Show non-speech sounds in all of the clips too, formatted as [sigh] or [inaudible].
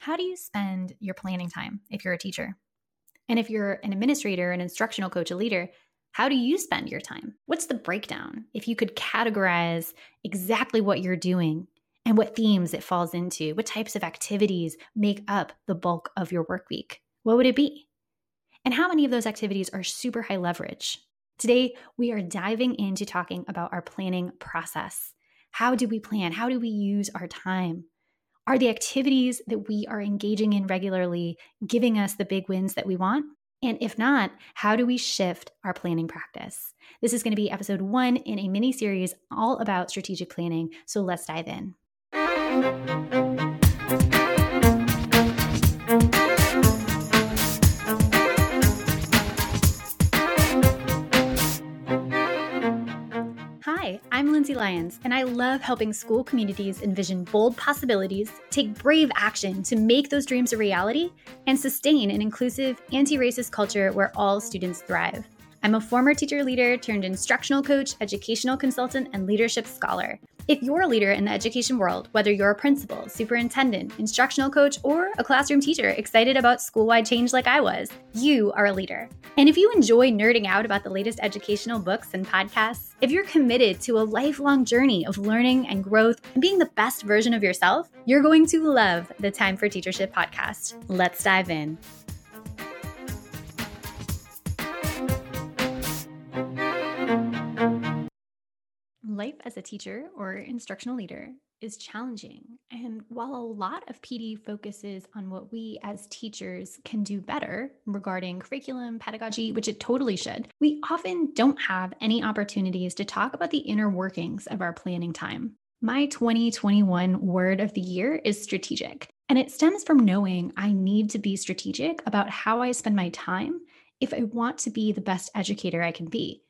How do you spend your planning time if you're a teacher? And if you're an administrator, an instructional coach, a leader, how do you spend your time? What's the breakdown? If you could categorize exactly what you're doing and what themes it falls into, what types of activities make up the bulk of your work week, what would it be? And how many of those activities are super high leverage? Today, we are diving into talking about our planning process. How do we plan? How do we use our time? Are the activities that we are engaging in regularly giving us the big wins that we want? And if not, how do we shift our planning practice? This is going to be episode one in a mini series all about strategic planning. So let's dive in. Lyons, and I love helping school communities envision bold possibilities, take brave action to make those dreams a reality, and sustain an inclusive, anti racist culture where all students thrive. I'm a former teacher leader turned instructional coach, educational consultant, and leadership scholar. If you're a leader in the education world, whether you're a principal, superintendent, instructional coach, or a classroom teacher excited about school wide change like I was, you are a leader. And if you enjoy nerding out about the latest educational books and podcasts, if you're committed to a lifelong journey of learning and growth and being the best version of yourself, you're going to love the Time for Teachership podcast. Let's dive in. Life as a teacher or instructional leader is challenging. And while a lot of PD focuses on what we as teachers can do better regarding curriculum, pedagogy, which it totally should, we often don't have any opportunities to talk about the inner workings of our planning time. My 2021 word of the year is strategic, and it stems from knowing I need to be strategic about how I spend my time if I want to be the best educator I can be.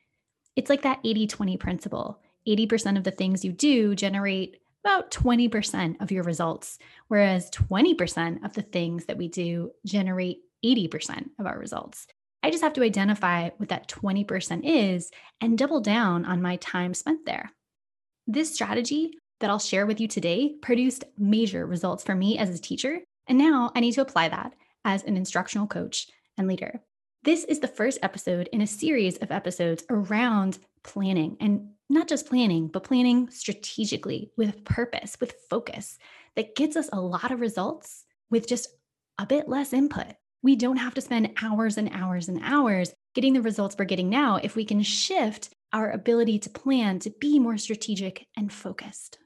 It's like that 80 20 principle 80% of the things you do generate about 20% of your results, whereas 20% of the things that we do generate 80% of our results. I just have to identify what that 20% is and double down on my time spent there. This strategy that I'll share with you today produced major results for me as a teacher, and now I need to apply that as an instructional coach and leader. This is the first episode in a series of episodes around planning and not just planning, but planning strategically with purpose, with focus that gets us a lot of results with just a bit less input. We don't have to spend hours and hours and hours getting the results we're getting now if we can shift our ability to plan to be more strategic and focused.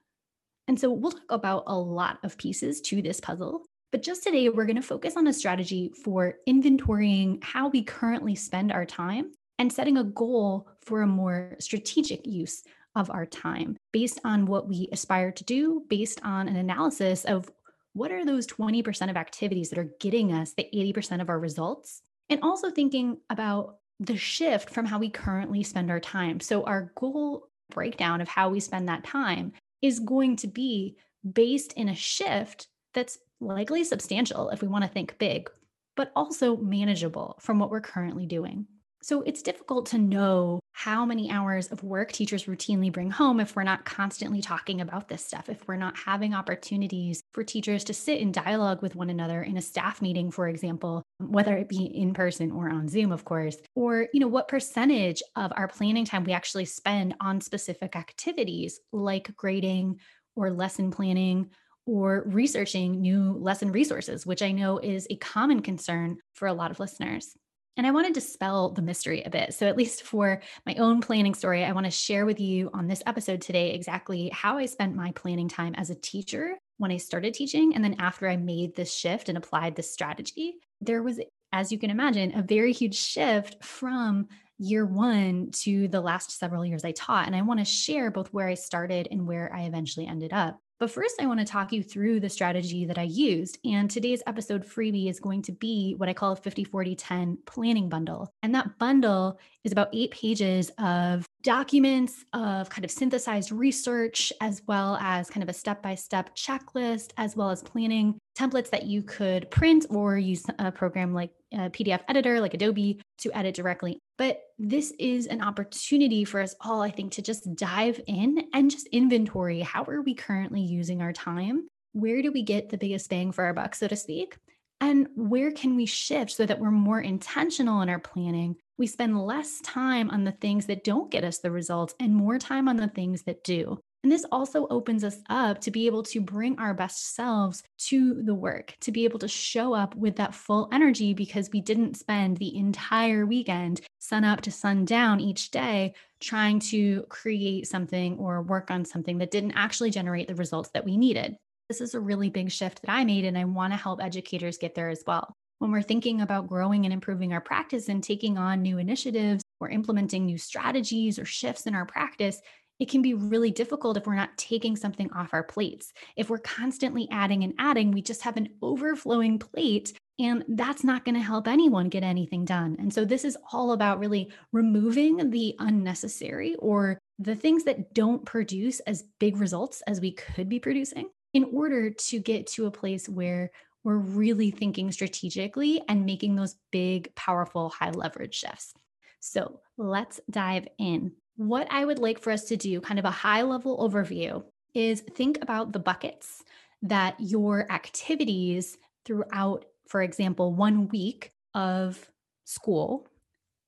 And so we'll talk about a lot of pieces to this puzzle. But just today, we're going to focus on a strategy for inventorying how we currently spend our time and setting a goal for a more strategic use of our time based on what we aspire to do, based on an analysis of what are those 20% of activities that are getting us the 80% of our results, and also thinking about the shift from how we currently spend our time. So, our goal breakdown of how we spend that time is going to be based in a shift that's likely substantial if we want to think big, but also manageable from what we're currently doing. So it's difficult to know how many hours of work teachers routinely bring home if we're not constantly talking about this stuff, if we're not having opportunities for teachers to sit in dialogue with one another in a staff meeting, for example, whether it be in person or on Zoom, of course, or, you know, what percentage of our planning time we actually spend on specific activities like grading or lesson planning or researching new lesson resources, which I know is a common concern for a lot of listeners. And I want to dispel the mystery a bit. So, at least for my own planning story, I want to share with you on this episode today exactly how I spent my planning time as a teacher when I started teaching. And then after I made this shift and applied this strategy, there was, as you can imagine, a very huge shift from year one to the last several years I taught. And I want to share both where I started and where I eventually ended up. But first, I want to talk you through the strategy that I used. And today's episode freebie is going to be what I call a 50 40 10 planning bundle. And that bundle is about eight pages of documents, of kind of synthesized research, as well as kind of a step by step checklist, as well as planning templates that you could print or use a program like a PDF editor, like Adobe, to edit directly. But this is an opportunity for us all, I think, to just dive in and just inventory how are we currently using our time where do we get the biggest bang for our buck, so to speak? And where can we shift so that we're more intentional in our planning? We spend less time on the things that don't get us the results and more time on the things that do. And this also opens us up to be able to bring our best selves to the work, to be able to show up with that full energy because we didn't spend the entire weekend, sun up to sun down each day, trying to create something or work on something that didn't actually generate the results that we needed. This is a really big shift that I made, and I want to help educators get there as well. When we're thinking about growing and improving our practice and taking on new initiatives or implementing new strategies or shifts in our practice, it can be really difficult if we're not taking something off our plates. If we're constantly adding and adding, we just have an overflowing plate, and that's not going to help anyone get anything done. And so, this is all about really removing the unnecessary or the things that don't produce as big results as we could be producing in order to get to a place where we're really thinking strategically and making those big, powerful, high leverage shifts. So let's dive in. What I would like for us to do, kind of a high level overview, is think about the buckets that your activities throughout, for example, one week of school,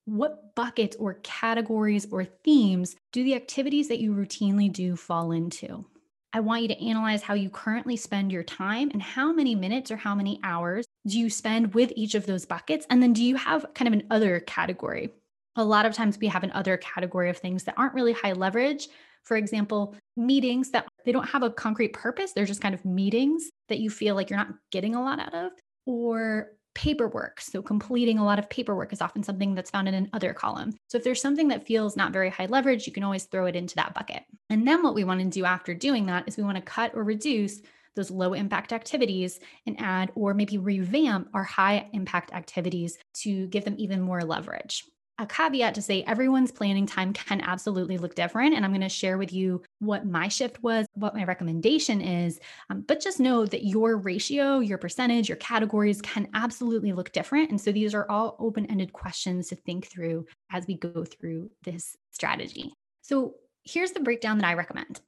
what buckets or categories or themes do the activities that you routinely do fall into? I want you to analyze how you currently spend your time and how many minutes or how many hours do you spend with each of those buckets? And then do you have kind of an other category? A lot of times we have an other category of things that aren't really high leverage. For example, meetings that they don't have a concrete purpose, they're just kind of meetings that you feel like you're not getting a lot out of, or paperwork. So, completing a lot of paperwork is often something that's found in an other column. So, if there's something that feels not very high leverage, you can always throw it into that bucket. And then, what we want to do after doing that is we want to cut or reduce those low impact activities and add or maybe revamp our high impact activities to give them even more leverage a caveat to say everyone's planning time can absolutely look different. And I'm going to share with you what my shift was, what my recommendation is. Um, but just know that your ratio, your percentage, your categories can absolutely look different. And so these are all open ended questions to think through as we go through this strategy. So here's the breakdown that I recommend.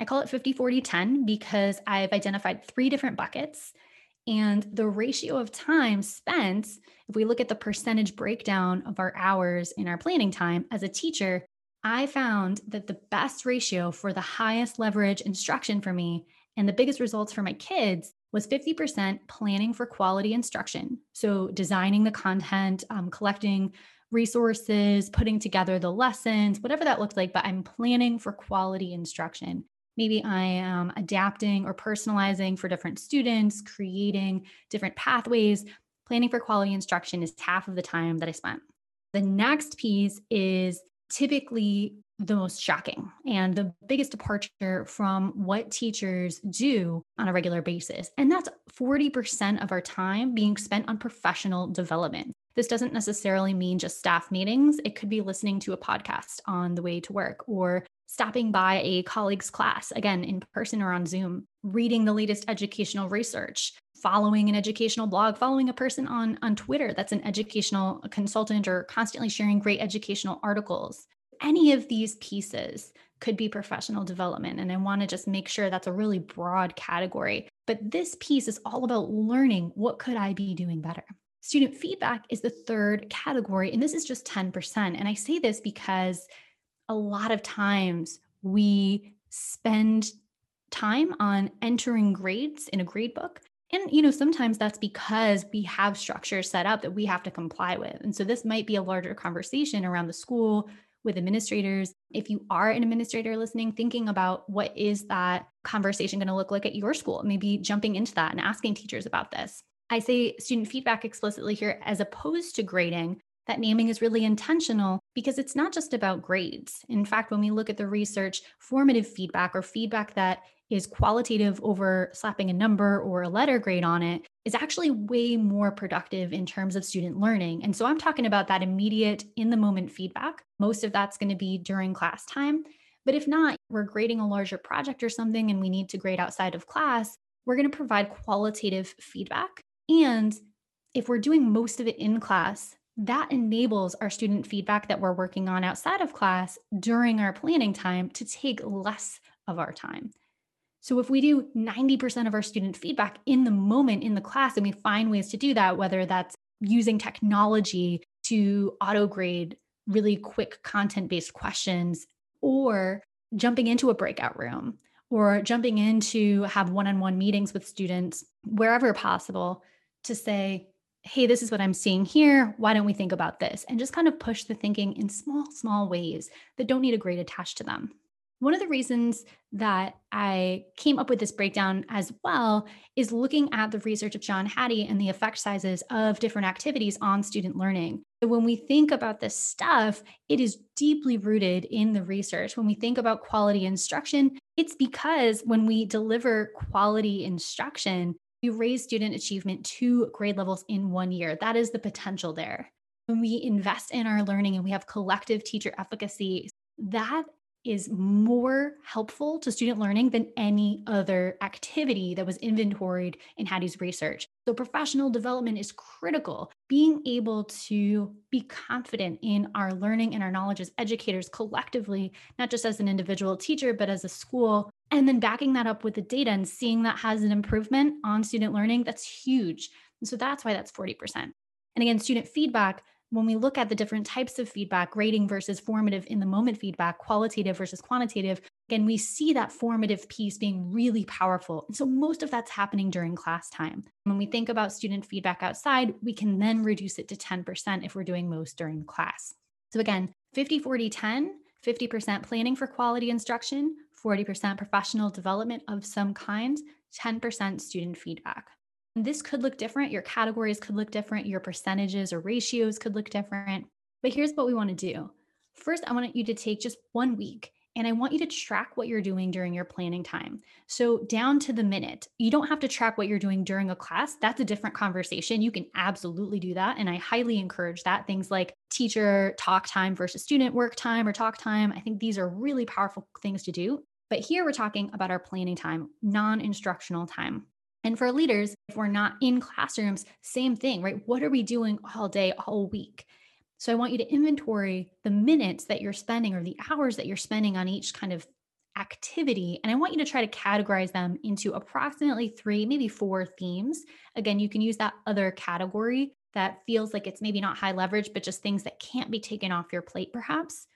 I call it 50, 40, 10 because I've identified three different buckets and the ratio of time spent, if we look at the percentage breakdown of our hours in our planning time as a teacher, I found that the best ratio for the highest leverage instruction for me and the biggest results for my kids was 50% planning for quality instruction. So, designing the content, um, collecting resources, putting together the lessons, whatever that looks like, but I'm planning for quality instruction. Maybe I am adapting or personalizing for different students, creating different pathways. Planning for quality instruction is half of the time that I spent. The next piece is typically the most shocking and the biggest departure from what teachers do on a regular basis. And that's 40% of our time being spent on professional development. This doesn't necessarily mean just staff meetings. It could be listening to a podcast on the way to work or stopping by a colleague's class, again, in person or on Zoom, reading the latest educational research, following an educational blog, following a person on, on Twitter that's an educational consultant or constantly sharing great educational articles. Any of these pieces could be professional development. And I want to just make sure that's a really broad category. But this piece is all about learning what could I be doing better? Student feedback is the third category, and this is just 10%. And I say this because a lot of times we spend time on entering grades in a grade book. And you know sometimes that's because we have structures set up that we have to comply with. And so this might be a larger conversation around the school with administrators. If you are an administrator listening thinking about what is that conversation going to look like at your school maybe jumping into that and asking teachers about this. I say student feedback explicitly here as opposed to grading that naming is really intentional because it's not just about grades. In fact, when we look at the research, formative feedback or feedback that is qualitative over slapping a number or a letter grade on it is actually way more productive in terms of student learning. And so I'm talking about that immediate in the moment feedback. Most of that's going to be during class time. But if not, we're grading a larger project or something and we need to grade outside of class, we're going to provide qualitative feedback. And if we're doing most of it in class, that enables our student feedback that we're working on outside of class during our planning time to take less of our time. So if we do 90% of our student feedback in the moment in the class and we find ways to do that, whether that's using technology to auto grade really quick content based questions or jumping into a breakout room or jumping into have one-on-one meetings with students wherever possible to say hey this is what i'm seeing here why don't we think about this and just kind of push the thinking in small small ways that don't need a grade attached to them one of the reasons that I came up with this breakdown as well is looking at the research of John Hattie and the effect sizes of different activities on student learning. So when we think about this stuff, it is deeply rooted in the research. When we think about quality instruction, it's because when we deliver quality instruction, we raise student achievement two grade levels in one year. That is the potential there. When we invest in our learning and we have collective teacher efficacy, that is more helpful to student learning than any other activity that was inventoried in Hattie's research. So, professional development is critical. Being able to be confident in our learning and our knowledge as educators collectively, not just as an individual teacher, but as a school, and then backing that up with the data and seeing that has an improvement on student learning, that's huge. And so, that's why that's 40%. And again, student feedback when we look at the different types of feedback, grading versus formative in the moment feedback, qualitative versus quantitative, again, we see that formative piece being really powerful. And so most of that's happening during class time. When we think about student feedback outside, we can then reduce it to 10% if we're doing most during class. So again, 50, 40, 10, 50% planning for quality instruction, 40% professional development of some kind, 10% student feedback. And this could look different. Your categories could look different. Your percentages or ratios could look different. But here's what we want to do. First, I want you to take just one week and I want you to track what you're doing during your planning time. So, down to the minute, you don't have to track what you're doing during a class. That's a different conversation. You can absolutely do that. And I highly encourage that. Things like teacher talk time versus student work time or talk time. I think these are really powerful things to do. But here we're talking about our planning time, non instructional time. And for leaders, if we're not in classrooms, same thing, right? What are we doing all day, all week? So I want you to inventory the minutes that you're spending or the hours that you're spending on each kind of activity. And I want you to try to categorize them into approximately three, maybe four themes. Again, you can use that other category that feels like it's maybe not high leverage, but just things that can't be taken off your plate, perhaps.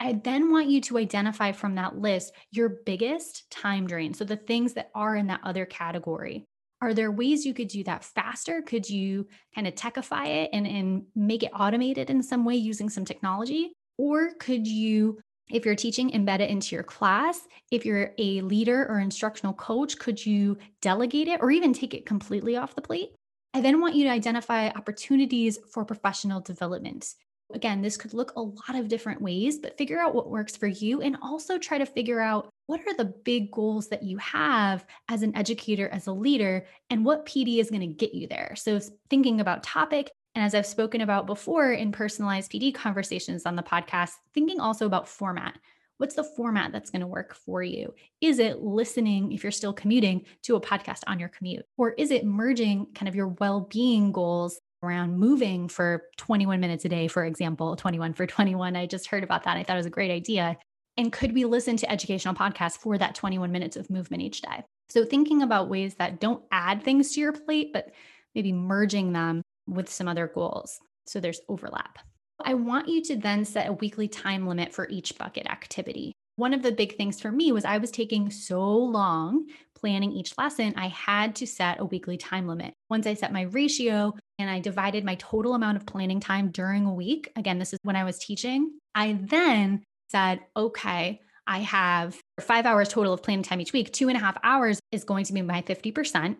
I then want you to identify from that list your biggest time drain. So the things that are in that other category. Are there ways you could do that faster? Could you kind of techify it and, and make it automated in some way using some technology? Or could you, if you're teaching, embed it into your class? If you're a leader or instructional coach, could you delegate it or even take it completely off the plate? I then want you to identify opportunities for professional development. Again, this could look a lot of different ways, but figure out what works for you and also try to figure out what are the big goals that you have as an educator, as a leader, and what PD is going to get you there. So, thinking about topic, and as I've spoken about before in personalized PD conversations on the podcast, thinking also about format. What's the format that's going to work for you? Is it listening, if you're still commuting, to a podcast on your commute? Or is it merging kind of your well being goals around moving for 21 minutes a day, for example, 21 for 21. I just heard about that. I thought it was a great idea. And could we listen to educational podcasts for that 21 minutes of movement each day? So, thinking about ways that don't add things to your plate, but maybe merging them with some other goals. So, there's overlap. I want you to then set a weekly time limit for each bucket activity. One of the big things for me was I was taking so long planning each lesson, I had to set a weekly time limit. Once I set my ratio and I divided my total amount of planning time during a week, again, this is when I was teaching, I then said, okay, I have five hours total of planning time each week. Two and a half hours is going to be my 50%,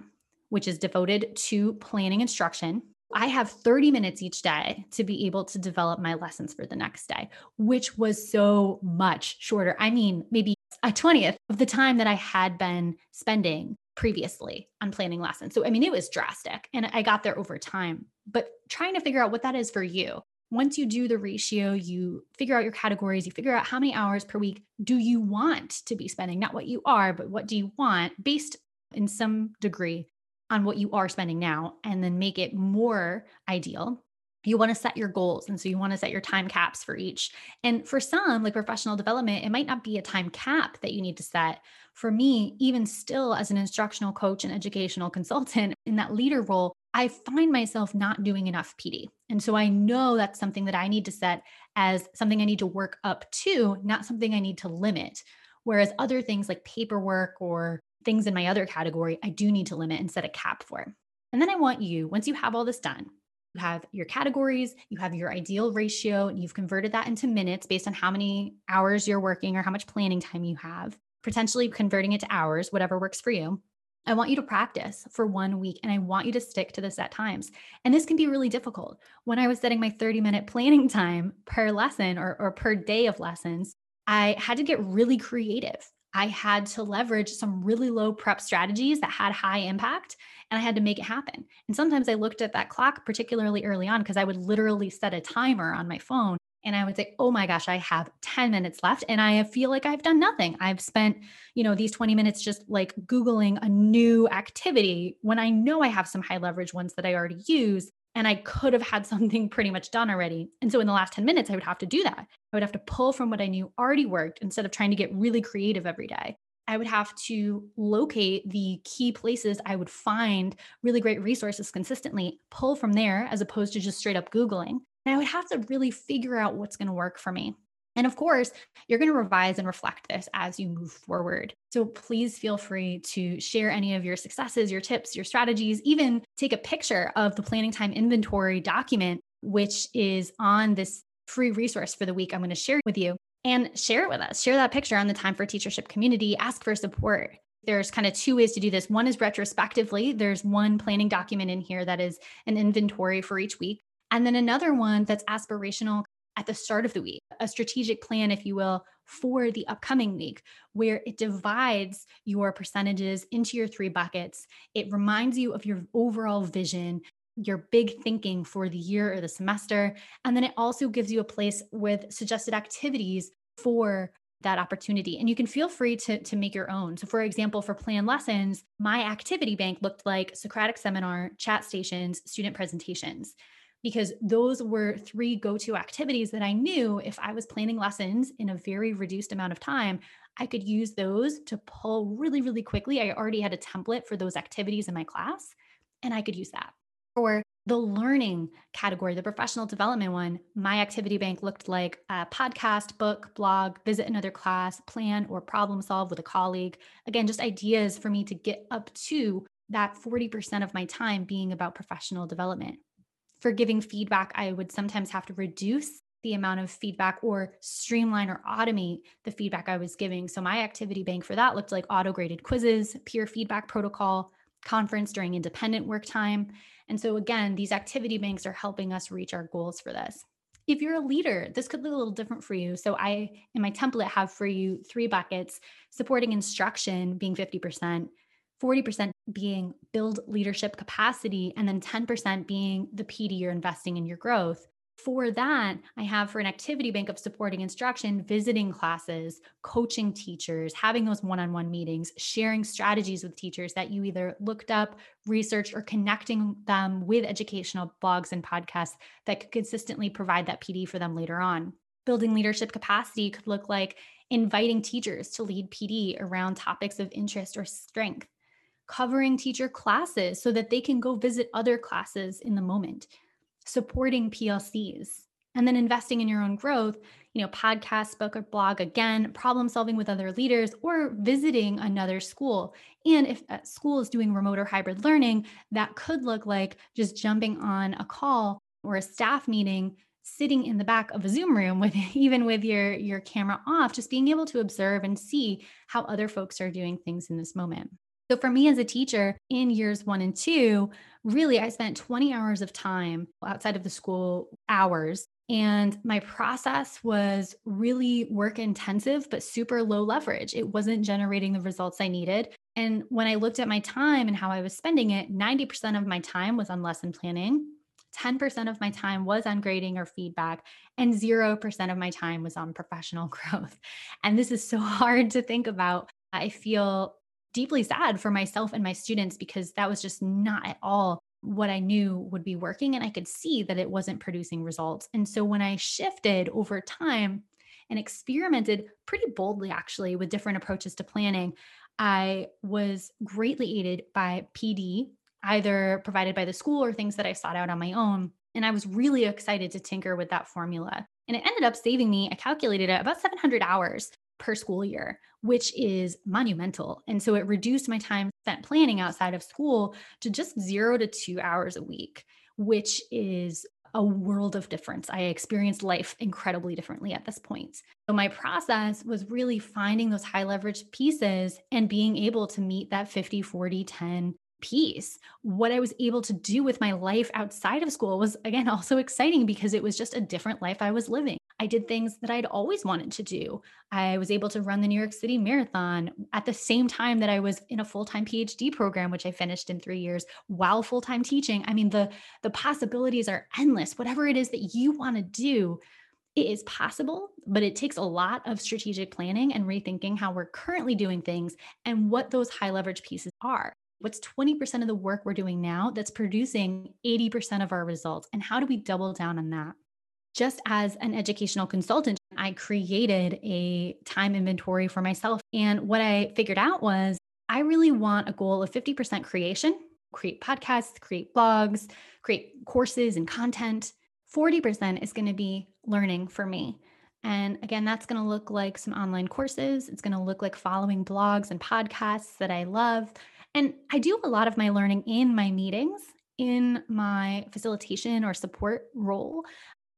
which is devoted to planning instruction. I have 30 minutes each day to be able to develop my lessons for the next day, which was so much shorter. I mean, maybe Uh, a 20th of the time that I had been spending previously on planning lessons. So, I mean, it was drastic and I got there over time, but trying to figure out what that is for you. Once you do the ratio, you figure out your categories, you figure out how many hours per week do you want to be spending, not what you are, but what do you want based in some degree on what you are spending now, and then make it more ideal. You want to set your goals. And so you want to set your time caps for each. And for some, like professional development, it might not be a time cap that you need to set. For me, even still as an instructional coach and educational [laughs] consultant in that leader role, I find myself not doing enough PD. And so I know that's something that I need to set as something I need to work up to, not something I need to limit. Whereas other things like paperwork or things in my other category, I do need to limit and set a cap for. And then I want you, once you have all this done, you have your categories, you have your ideal ratio, and you've converted that into minutes based on how many hours you're working or how much planning time you have, potentially converting it to hours, whatever works for you. I want you to practice for one week and I want you to stick to the set times. And this can be really difficult. When I was setting my 30 minute planning time per lesson or, or per day of lessons, I had to get really creative. I had to leverage some really low prep strategies that had high impact and I had to make it happen. And sometimes I looked at that clock, particularly early on, because I would literally set a timer on my phone and I would say, oh my gosh, I have 10 minutes left and I feel like I've done nothing. I've spent, you know, these 20 minutes just like Googling a new activity when I know I have some high leverage ones that I already use and I could have had [laughs] something pretty much done already. And so in the last 10 minutes, I would have to do that. I would have to pull from what I knew already worked instead of trying to get really creative every day. I would have to locate the key places I would find really great resources consistently, pull from there as opposed to just straight up Googling. And I would have to really figure out what's going to work for me. And of course, you're going to revise and reflect this as you move forward. So please feel free to share any of your successes, your tips, your strategies, even take a picture of the planning time inventory document, which is on this free resource for the week I'm going to share with you and share it with us. Share that picture on the Time for Teachership community. Ask for support. There's kind of two ways to do this. One is retrospectively, there's one planning document in here that is an inventory for each week. And then another one that's aspirational at the start of the week, a strategic plan, if you will, for the upcoming week, where it divides your percentages into your three buckets. It reminds you of your overall vision, your big thinking for the year or the semester. And then it also gives you a place with suggested activities for that opportunity. And you can feel free to, to make your own. So, for example, for plan lessons, my activity bank looked like Socratic seminar, chat stations, student presentations because those were three go to activities that I knew if I was planning lessons in a very reduced amount of time, I could use those to pull really, really quickly. I already had a template for those activities in my class, and I could use that. For the learning category, the professional development one, my activity bank looked like a podcast, book, blog, visit another class, plan or problem solve with a colleague. Again, just ideas for me to get up to that 40% of my time being about professional development for giving feedback, I would sometimes have to reduce the amount of feedback or streamline or automate the feedback I was giving. So my activity bank for that looked like auto graded quizzes, peer feedback protocol, conference during independent work time. And so again, these activity banks are helping us reach our goals for this. If you're a leader, this could look a little different for you. So I in my template have for you three buckets, supporting instruction being 50%, 40% being build leadership capacity, and then 10% being the PD you're investing in your growth. For that, I have for an activity bank of supporting instruction, visiting classes, coaching teachers, having those one on one meetings, sharing strategies with teachers that you either looked up, researched, or connecting them with educational blogs and podcasts that could consistently provide that PD for them later on. Building leadership capacity could look like inviting teachers to lead PD around topics of interest or strength covering teacher classes so that they can go visit other classes in the moment, supporting PLCs, and then investing in your own growth, you know, podcast, book, or blog, again, problem solving with other leaders, or visiting another school. And if a school is doing remote or hybrid learning, that could look like just jumping on a call or a staff meeting sitting in the back of a zoom room with [laughs] even with your your camera off just being able to observe and see how other folks are doing things in this moment so, for me as a teacher in years one and two, really, I spent 20 hours of time outside of the school hours. And my process was really work intensive, but super low leverage. It wasn't generating the results I needed. And when I looked at my time and how I was spending it, 90% of my time was on lesson planning. 10% of my time was on grading or feedback, and 0% of my time was on professional [laughs] growth. And this is so hard to think about. I feel deeply sad for myself and my students because that was just not at all what I knew would be working and I could see that it wasn't producing results. And so when I shifted over time and experimented pretty boldly actually with different approaches to planning, I was greatly aided by PD, either provided by the school or things that I sought out on my own. And I was really excited to tinker with that formula. And it ended up saving me, I calculated it, about 700 hours per school year, which is monumental. And so it reduced my time spent planning outside of school to just zero to two hours a week, which is a world of difference. I experienced life incredibly differently at this point. So, my process was really finding those high leverage pieces and being able to meet that 50, 40, 10 piece. What I was able to do with my life outside of school was, again, [laughs] also exciting because it was just a different life I was living. I did things that I'd always wanted to do. I was able to run the New York City Marathon at the same time that I was in a full-time PhD program which I finished in 3 years while full-time teaching. I mean the the possibilities are endless. Whatever it is that you want to do, it is possible, but it takes a lot of strategic planning and rethinking how we're currently doing things and what those high leverage pieces are. What's 20% of the work we're doing now that's producing 80% of our results? And how do we double down on that? just as an educational consultant, I created a time inventory for myself. And what I figured out was I really want a goal of 50% creation, create podcasts, create blogs, create courses and content. 40% is going to be learning for me. And again, that's going to look like some online courses. It's going to look like following blogs and podcasts that I love. And I do a lot of my learning in my meetings, in my facilitation or support role.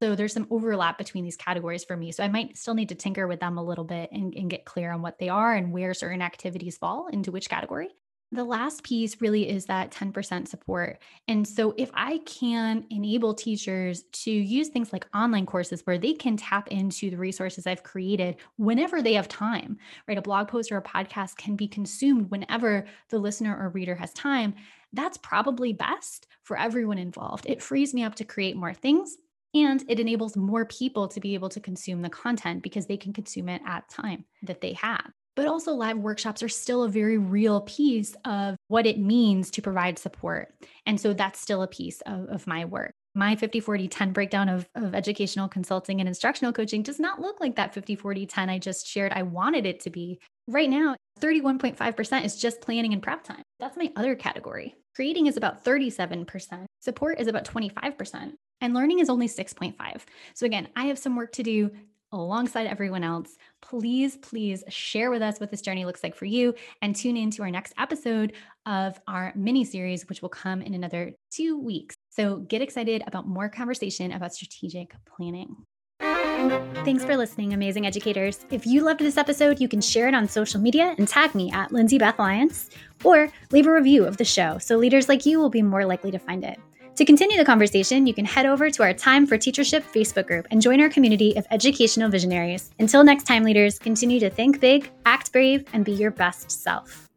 So there's some overlap between these categories for me. So I might still need to tinker with them a little bit and, and, get clear on what they are and where certain activities fall into which category. The last piece really is that 10% support. And so if I can enable teachers to use things like online courses where they can tap into the resources I've created whenever they have time, right? A blog post or a podcast can be consumed whenever the listener or reader has time. That's probably best for everyone involved. It frees me up to create more things and it enables more people to be able to consume the content because they can consume it at time that they have. But also, live workshops are still a very real piece of what it means to provide support. And so that's still a piece of, of my work. My 50 40 10 breakdown of, of educational consulting and instructional coaching does not look like that 50 40 10 I just shared. I wanted it to be. Right now, 31.5% is just planning and prep time. That's my other category. Creating is about 37%. Support is about 25% and learning is only 6.5. So, again, I have some work to do alongside everyone else. Please, please share with us what this journey looks like for you and tune in to our next episode of our mini series, which will come in another two weeks. So, get excited about more conversation about strategic planning. Thanks for listening, amazing educators. If you loved this episode, you can share it on social media and tag me at Lindsay Beth Lyons, or leave a review of the show so leaders like you will be more likely to find it. To continue the conversation, you can head over to our Time for Teachership Facebook group and join our community of educational visionaries. Until next time, leaders, continue to think big, act brave, and be your best self.